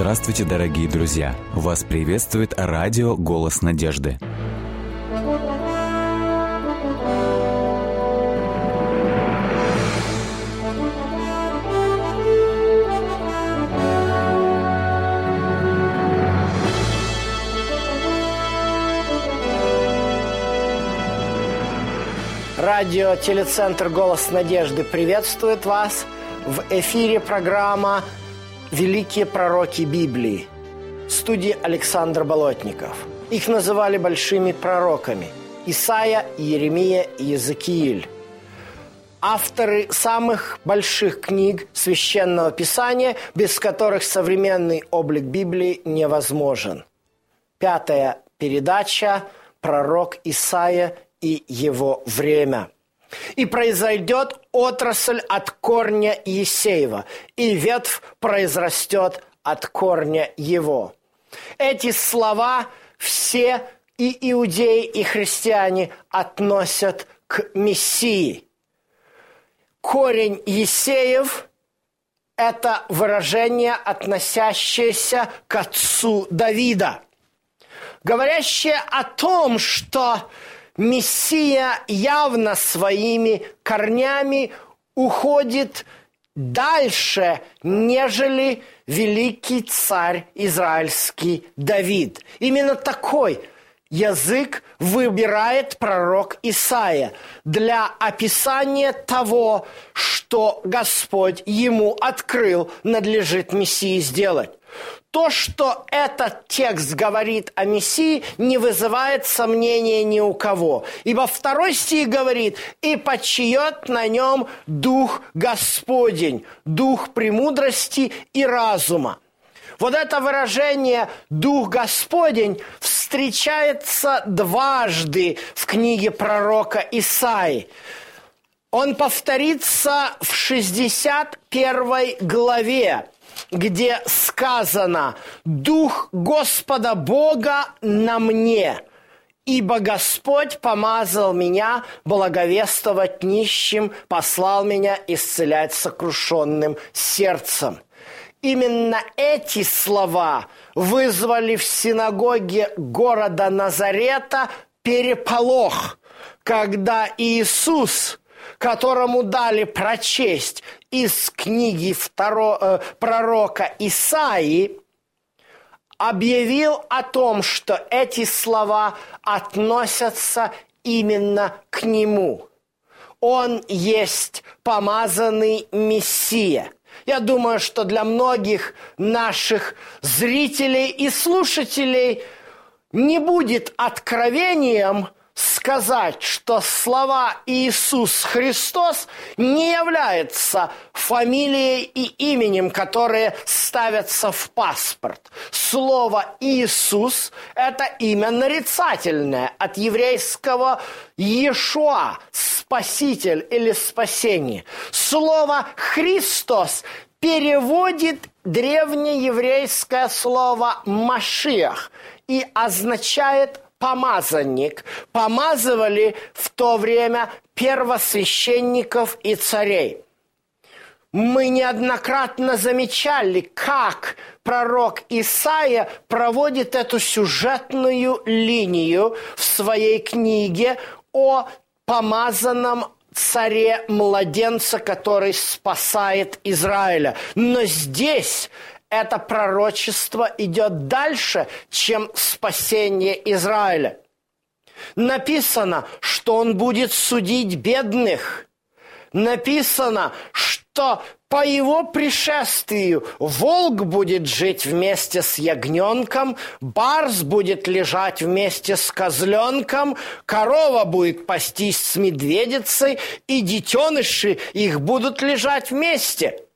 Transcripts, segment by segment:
Здравствуйте, дорогие друзья! Вас приветствует радио «Голос надежды». Радио «Телецентр Голос Надежды» приветствует вас. В эфире программа «Великие пророки Библии» в студии Александр Болотников. Их называли большими пророками – Исаия, Иеремия и Иезекииль. Авторы самых больших книг Священного Писания, без которых современный облик Библии невозможен. Пятая передача «Пророк Исаия и его время». И произойдет отрасль от корня Есеева, и ветвь произрастет от корня его. Эти слова все и иудеи, и христиане относят к Мессии. Корень Есеев – это выражение, относящееся к отцу Давида, говорящее о том, что Мессия явно своими корнями уходит дальше, нежели великий царь израильский Давид. Именно такой язык выбирает пророк Исаия для описания того, что Господь ему открыл, надлежит Мессии сделать. То, что этот текст говорит о Мессии, не вызывает сомнения ни у кого. Ибо второй стих говорит, «И почиет на нем Дух Господень, Дух премудрости и разума». Вот это выражение «Дух Господень» встречается дважды в книге пророка Исаи. Он повторится в 61 главе где сказано «Дух Господа Бога на мне, ибо Господь помазал меня благовествовать нищим, послал меня исцелять сокрушенным сердцем». Именно эти слова вызвали в синагоге города Назарета переполох, когда Иисус – которому дали прочесть из книги второ, э, пророка Исаии, объявил о том, что эти слова относятся именно к нему. Он есть помазанный Мессия. Я думаю, что для многих наших зрителей и слушателей не будет откровением сказать, что слова Иисус Христос не являются фамилией и именем, которые ставятся в паспорт. Слово Иисус – это имя нарицательное от еврейского Иешуа, спаситель или спасение. Слово Христос переводит древнееврейское слово «машиах» и означает помазанник, помазывали в то время первосвященников и царей. Мы неоднократно замечали, как пророк Исаия проводит эту сюжетную линию в своей книге о помазанном царе младенца, который спасает Израиля. Но здесь это пророчество идет дальше, чем спасение Израиля. Написано, что он будет судить бедных. Написано, что по его пришествию волк будет жить вместе с ягненком, барс будет лежать вместе с козленком, корова будет пастись с медведицей, и детеныши их будут лежать вместе –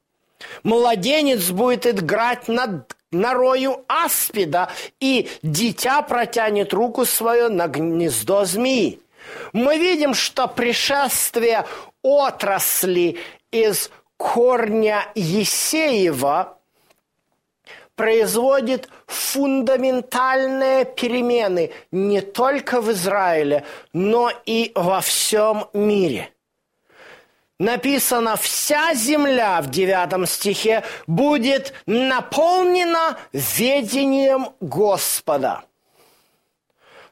Младенец будет играть над норою аспида, и дитя протянет руку свою на гнездо змеи. Мы видим, что пришествие отрасли из корня Есеева производит фундаментальные перемены не только в Израиле, но и во всем мире – написано, вся земля в девятом стихе будет наполнена ведением Господа.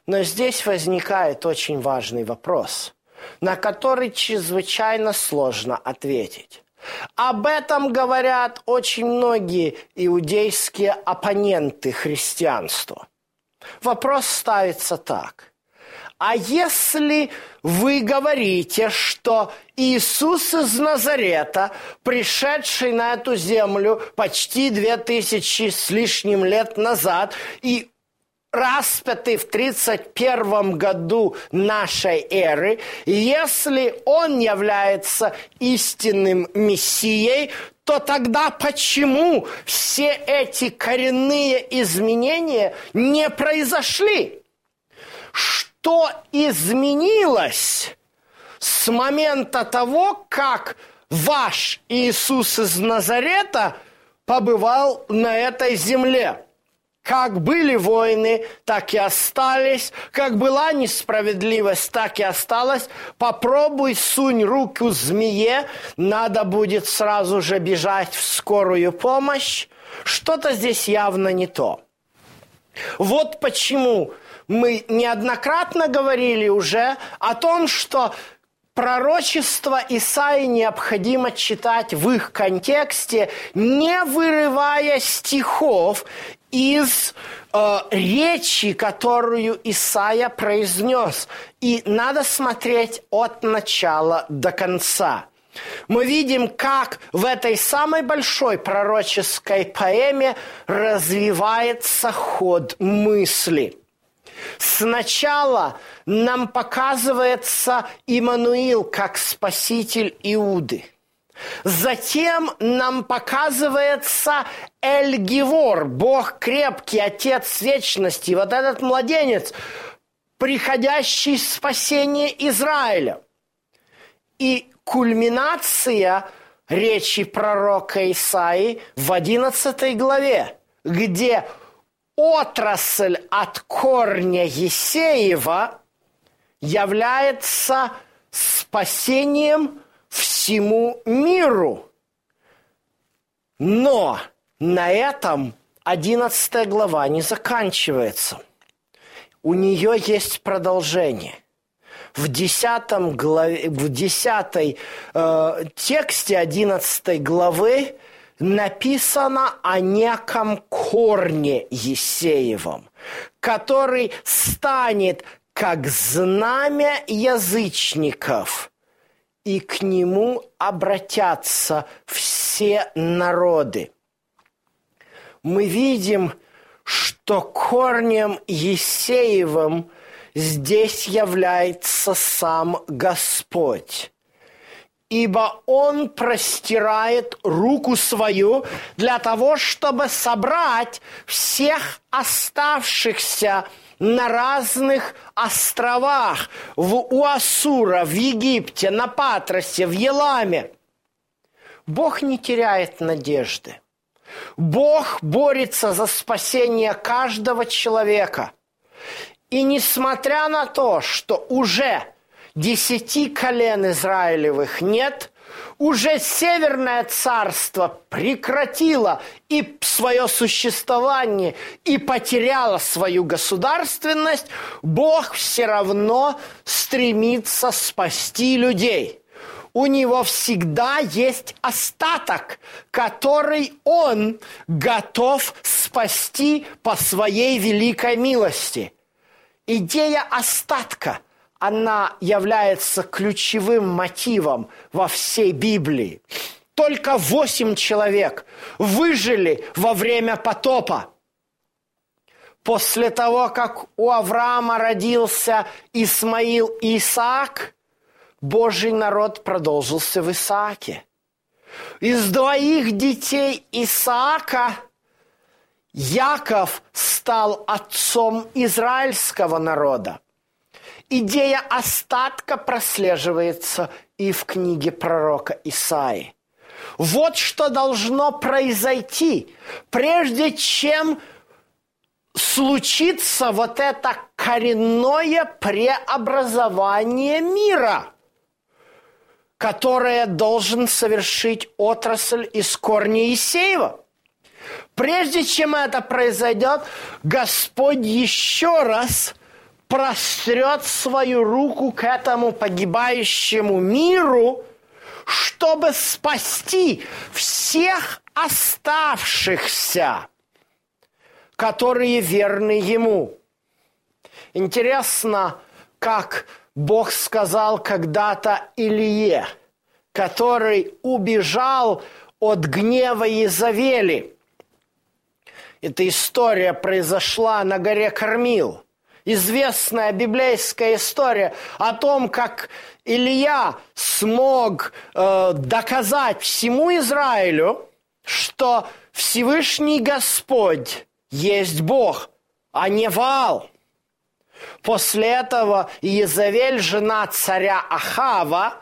Но здесь возникает очень важный вопрос, на который чрезвычайно сложно ответить. Об этом говорят очень многие иудейские оппоненты христианства. Вопрос ставится так. А если вы говорите, что Иисус из Назарета, пришедший на эту землю почти две тысячи с лишним лет назад и распятый в 31 году нашей эры, если он является истинным Мессией, то тогда почему все эти коренные изменения не произошли? что изменилось с момента того, как ваш Иисус из Назарета побывал на этой земле. Как были войны, так и остались. Как была несправедливость, так и осталась. Попробуй сунь руку змее, надо будет сразу же бежать в скорую помощь. Что-то здесь явно не то. Вот почему мы неоднократно говорили уже о том, что пророчество Исаи необходимо читать в их контексте, не вырывая стихов из э, речи, которую Исаия произнес. И надо смотреть от начала до конца. Мы видим, как в этой самой большой пророческой поэме развивается ход мысли – Сначала нам показывается Иммануил как спаситель Иуды. Затем нам показывается Эльгивор, Бог крепкий, Отец вечности, вот этот младенец, приходящий спасение Израиля. И кульминация речи пророка Исаи в 11 главе, где отрасль от корня Есеева является спасением всему миру. Но на этом 11 глава не заканчивается. У нее есть продолжение. В 10, главе, в 10 э, тексте 11 главы написано о неком корне Есеевом, который станет как знамя язычников, и к нему обратятся все народы. Мы видим, что корнем Есеевым здесь является сам Господь ибо Он простирает руку свою для того, чтобы собрать всех оставшихся на разных островах, в Уасура, в Египте, на Патросе, в Еламе. Бог не теряет надежды. Бог борется за спасение каждого человека. И несмотря на то, что уже десяти колен Израилевых нет, уже Северное царство прекратило и свое существование, и потеряло свою государственность, Бог все равно стремится спасти людей. У него всегда есть остаток, который он готов спасти по своей великой милости. Идея остатка – она является ключевым мотивом во всей Библии. Только восемь человек выжили во время потопа. После того, как у Авраама родился Исмаил и Исаак, Божий народ продолжился в Исааке. Из двоих детей Исаака Яков стал отцом израильского народа. Идея остатка прослеживается и в книге пророка Исаи. Вот что должно произойти, прежде чем случится вот это коренное преобразование мира. которое должен совершить отрасль из корня Исеева. Прежде чем это произойдет, Господь еще раз прострет свою руку к этому погибающему миру, чтобы спасти всех оставшихся, которые верны Ему. Интересно, как Бог сказал когда-то Илье, который убежал от гнева Изавели. Эта история произошла на горе Кормил. Известная библейская история о том, как Илья смог э, доказать всему Израилю, что Всевышний Господь есть Бог, а не Ваал. После этого Иезавель, жена царя Ахава,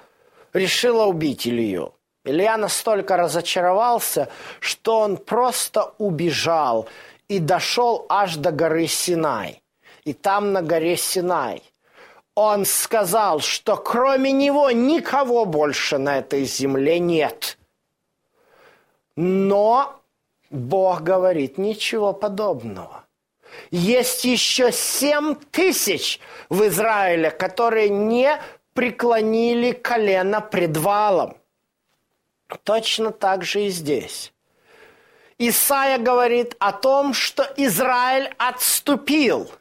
решила убить Илью. Илья настолько разочаровался, что он просто убежал и дошел аж до горы Синай. И там на горе Синай он сказал, что кроме него никого больше на этой земле нет. Но Бог говорит ничего подобного. Есть еще семь тысяч в Израиле, которые не преклонили колено пред валом. Точно так же и здесь. Исаия говорит о том, что Израиль отступил.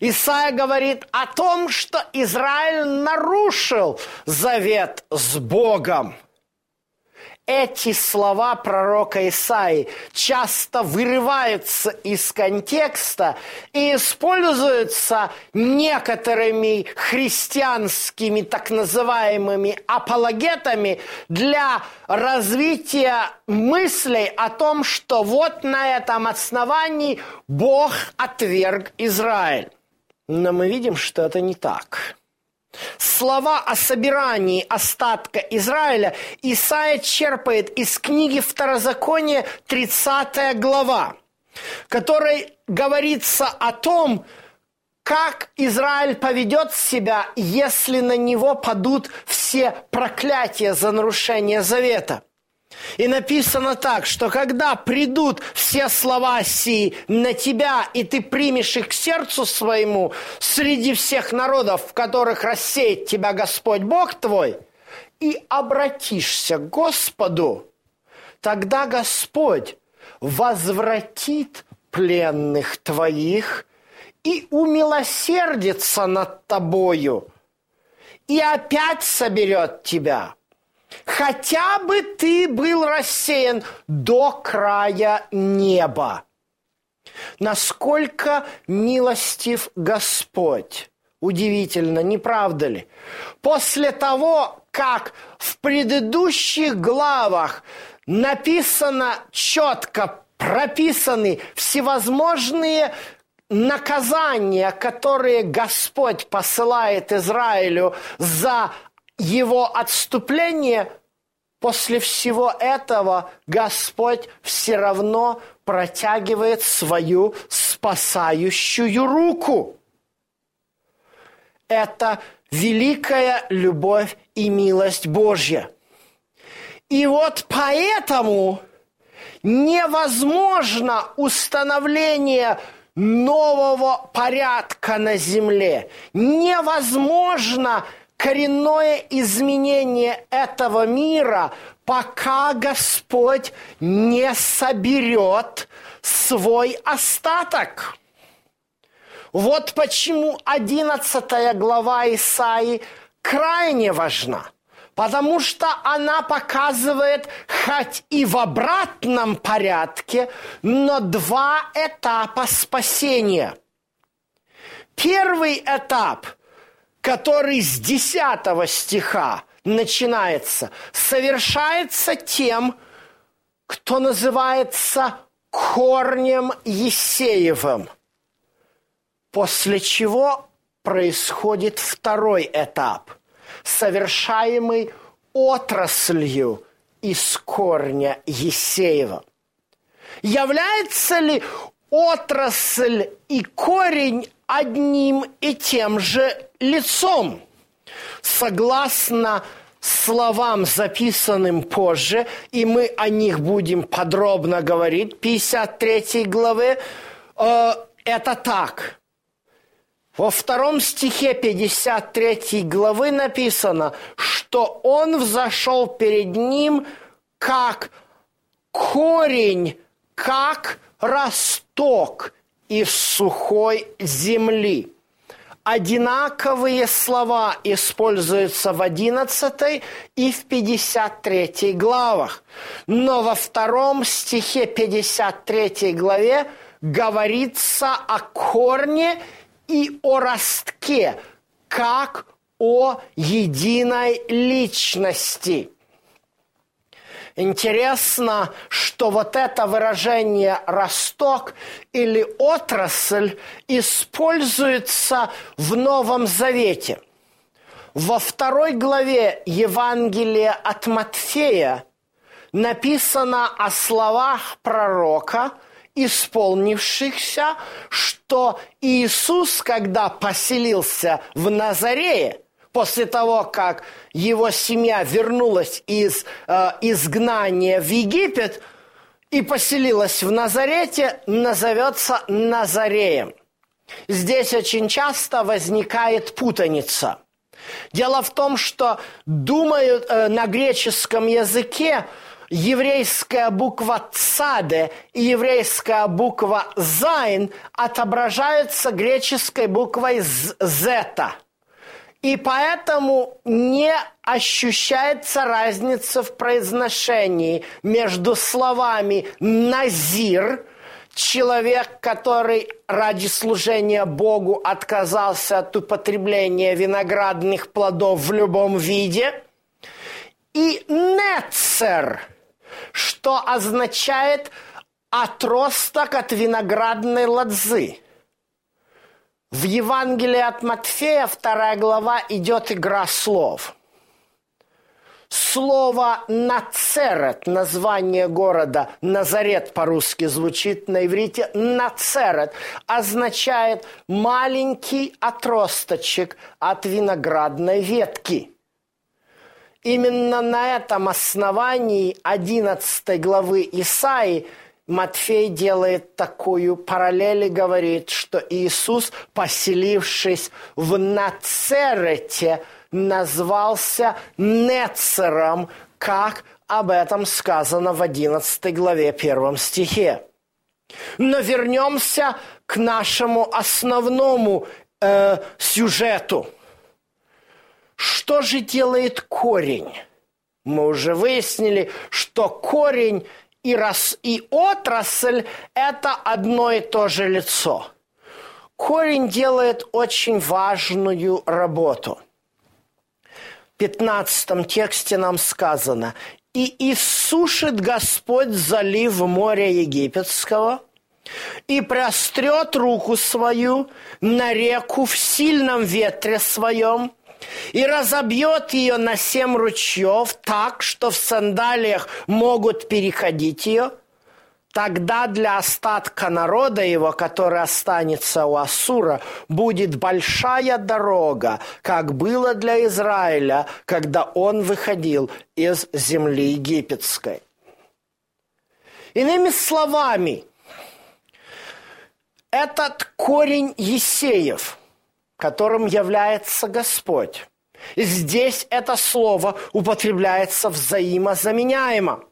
Исаия говорит о том, что Израиль нарушил завет с Богом – эти слова пророка Исаи часто вырываются из контекста и используются некоторыми христианскими так называемыми апологетами для развития мыслей о том, что вот на этом основании Бог отверг Израиль. Но мы видим, что это не так. Слова о собирании остатка Израиля Исаия черпает из книги Второзакония 30 глава, которой говорится о том, как Израиль поведет себя, если на него падут все проклятия за нарушение завета. И написано так, что когда придут все слова сии на тебя, и ты примешь их к сердцу своему среди всех народов, в которых рассеет тебя Господь Бог твой, и обратишься к Господу, тогда Господь возвратит пленных твоих и умилосердится над тобою, и опять соберет тебя – хотя бы ты был рассеян до края неба. Насколько милостив Господь. Удивительно, не правда ли? После того, как в предыдущих главах написано четко, прописаны всевозможные наказания, которые Господь посылает Израилю за его отступление, после всего этого Господь все равно протягивает свою спасающую руку. Это великая любовь и милость Божья. И вот поэтому невозможно установление нового порядка на земле. Невозможно коренное изменение этого мира, пока Господь не соберет свой остаток. Вот почему 11 глава Исаи крайне важна, потому что она показывает, хоть и в обратном порядке, но два этапа спасения. Первый этап – который с 10 стиха начинается, совершается тем, кто называется корнем Есеевым. После чего происходит второй этап, совершаемый отраслью из корня Есеева. Является ли отрасль и корень одним и тем же лицом, согласно словам, записанным позже, и мы о них будем подробно говорить, 53 главы, э, это так. Во втором стихе 53 главы написано, что он взошел перед ним как корень, как росток из сухой земли. Одинаковые слова используются в 11 и в 53 главах. Но во втором стихе 53 главе говорится о корне и о ростке, как о единой личности – Интересно, что вот это выражение «росток» или «отрасль» используется в Новом Завете. Во второй главе Евангелия от Матфея написано о словах пророка, исполнившихся, что Иисус, когда поселился в Назарее – после того, как его семья вернулась из э, изгнания в Египет и поселилась в Назарете, назовется Назареем. Здесь очень часто возникает путаница. Дело в том, что думают э, на греческом языке еврейская буква «цаде» и еврейская буква «зайн» отображаются греческой буквой «зета». И поэтому не ощущается разница в произношении между словами «назир», человек, который ради служения Богу отказался от употребления виноградных плодов в любом виде, и «нецер», что означает отросток от виноградной лозы – в Евангелии от Матфея, вторая глава, идет игра слов. Слово «нацерет», название города, Назарет по-русски звучит на иврите, «нацерет» означает маленький отросточек от виноградной ветки. Именно на этом основании 11 главы Исаии – Матфей делает такую параллель и говорит, что Иисус, поселившись в Нацерете, назвался Нецером, как об этом сказано в 11 главе 1 стихе. Но вернемся к нашему основному э, сюжету. Что же делает корень? Мы уже выяснили, что корень и, рас, и отрасль – это одно и то же лицо. Корень делает очень важную работу. В 15 тексте нам сказано «И иссушит Господь залив моря египетского, и прострет руку свою на реку в сильном ветре своем, и разобьет ее на семь ручьев так, что в сандалиях могут переходить ее, тогда для остатка народа его, который останется у Асура, будет большая дорога, как было для Израиля, когда он выходил из земли египетской. Иными словами, этот корень Есеев – которым является Господь. И здесь это слово употребляется взаимозаменяемо.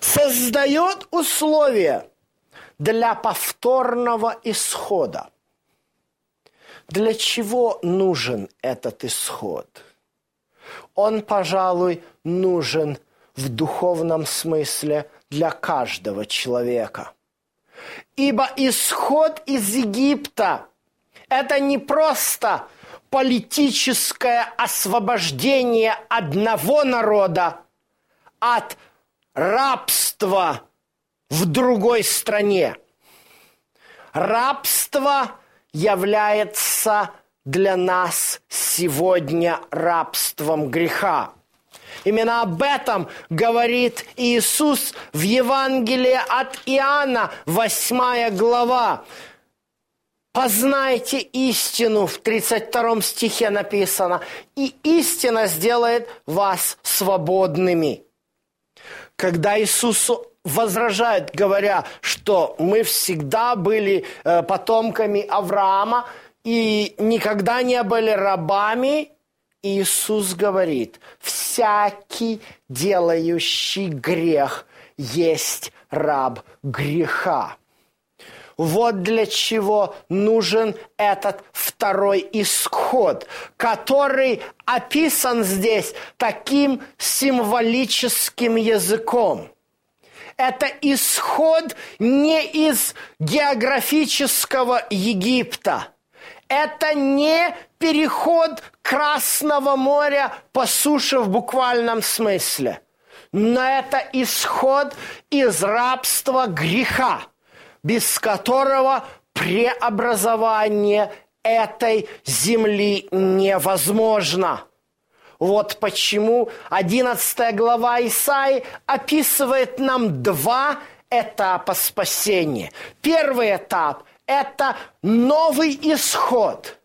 Создает условия для повторного исхода. Для чего нужен этот исход? Он, пожалуй, нужен в духовном смысле для каждого человека. Ибо исход из Египта – это не просто политическое освобождение одного народа от рабства в другой стране. Рабство является для нас сегодня рабством греха. Именно об этом говорит Иисус в Евангелии от Иоанна, 8 глава. Познайте истину, в 32 стихе написано, и истина сделает вас свободными. Когда Иисус возражает, говоря, что мы всегда были э, потомками Авраама и никогда не были рабами, Иисус говорит, всякий делающий грех есть раб греха. Вот для чего нужен этот второй исход, который описан здесь таким символическим языком. Это исход не из географического Египта. Это не переход Красного моря по суше в буквальном смысле. Но это исход из рабства греха – без которого преобразование этой земли невозможно. Вот почему 11 глава Исаи описывает нам два этапа спасения. Первый этап – это новый исход.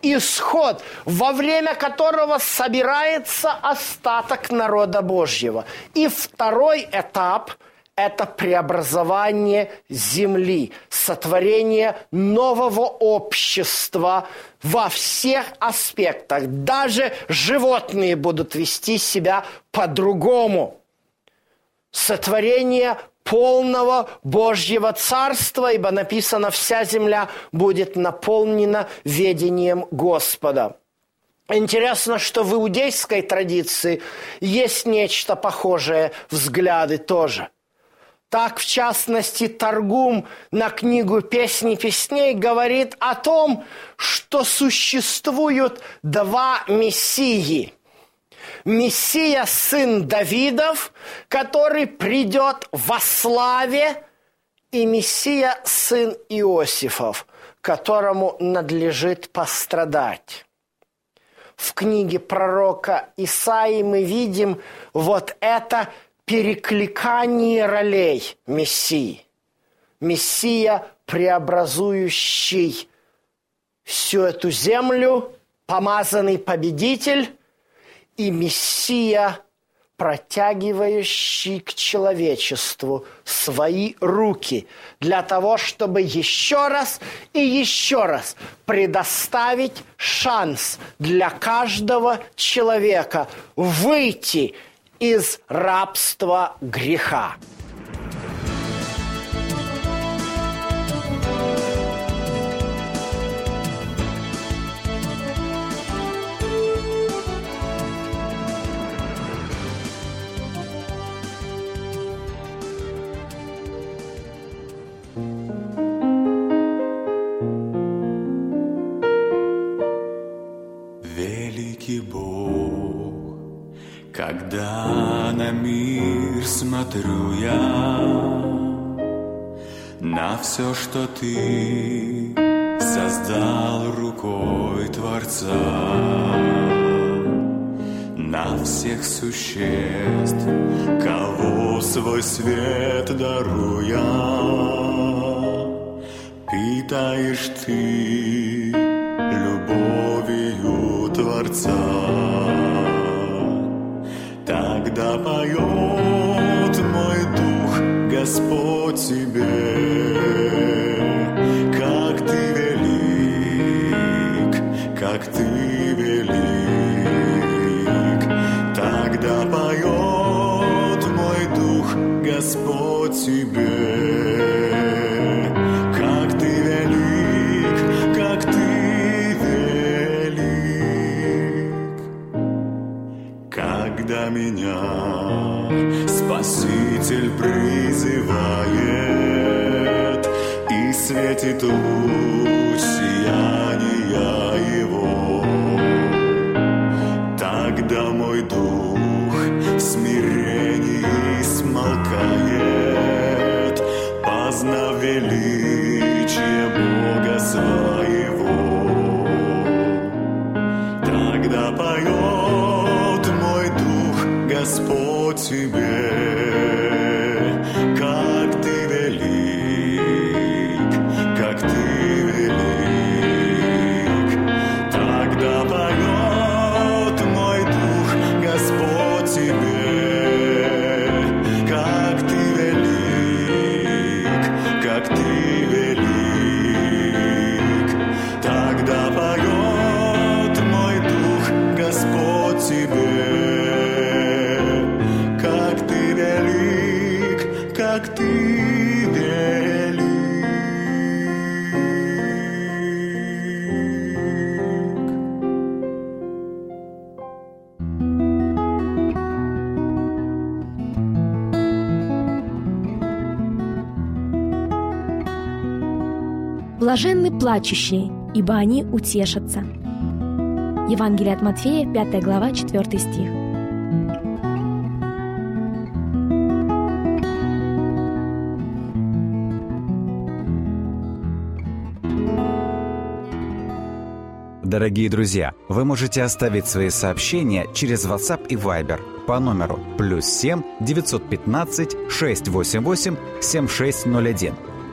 Исход, во время которого собирается остаток народа Божьего. И второй этап – это преобразование земли, сотворение нового общества во всех аспектах. Даже животные будут вести себя по-другому. Сотворение полного Божьего Царства, ибо написано, вся земля будет наполнена ведением Господа. Интересно, что в иудейской традиции есть нечто похожее, взгляды тоже – так, в частности, Торгум на книгу «Песни песней» говорит о том, что существуют два мессии. Мессия – сын Давидов, который придет во славе, и Мессия – сын Иосифов, которому надлежит пострадать. В книге пророка Исаии мы видим вот это – перекликание ролей Мессии. Мессия, преобразующий всю эту землю, помазанный победитель, и Мессия, протягивающий к человечеству свои руки для того, чтобы еще раз и еще раз предоставить шанс для каждого человека выйти – из рабства греха. Все, что ты создал рукой Творца, на всех существ, кого свой свет даруя, питаешь ты любовью Творца. Мой дух, Господь тебе, как ты велик, как ты велик. Тогда поет мой дух, Господь тебе. меня Спаситель призывает И светит луч сияния Его. Тогда мой дух в смирении смолкает. Познав величие Бога своего. Тогда поет Господь тебе, Блаженны плачущие, ибо они утешатся. Евангелие от Матфея, 5 глава, 4 стих. Дорогие друзья, вы можете оставить свои сообщения через WhatsApp и Viber по номеру плюс 7 915 688 7601